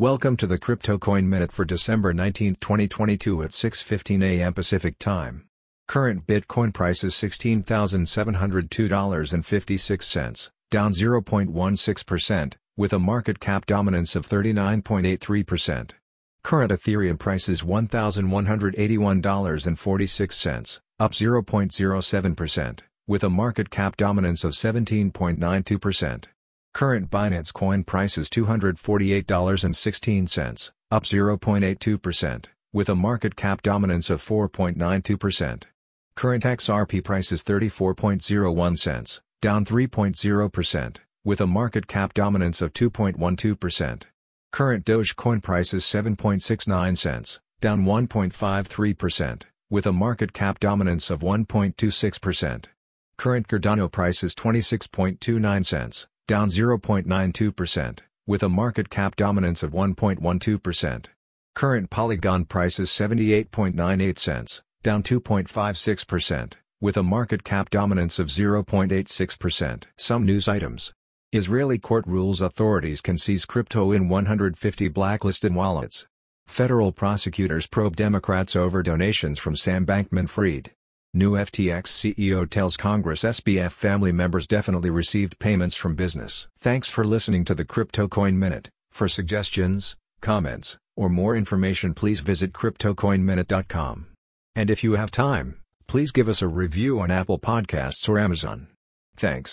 Welcome to the Crypto Coin Minute for December 19, 2022 at 6:15 a.m. Pacific Time. Current Bitcoin price is $16,702.56, down 0.16%, with a market cap dominance of 39.83%. Current Ethereum price is $1,181.46, up 0.07%, with a market cap dominance of 17.92%. Current Binance Coin price is $248.16, up 0.82%, with a market cap dominance of 4.92%. Current XRP price is 34.01 cents, down 3.0%, with a market cap dominance of 2.12%. Current Dogecoin price is 7.69 cents, down 1.53%, with a market cap dominance of 1.26%. Current Cardano price is 26.29 cents, down 0.92%, with a market cap dominance of 1.12%. Current Polygon price is 78.98 cents, down 2.56%, with a market cap dominance of 0.86%. Some news items. Israeli court rules authorities can seize crypto in 150 blacklisted wallets. Federal prosecutors probe Democrats over donations from Sam Bankman-Fried. New FTX CEO tells Congress SBF family members definitely received payments from business. Thanks for listening to the Crypto Coin Minute. For suggestions, comments, or more information please visit CryptoCoinMinute.com. And if you have time, please give us a review on Apple Podcasts or Amazon. Thanks.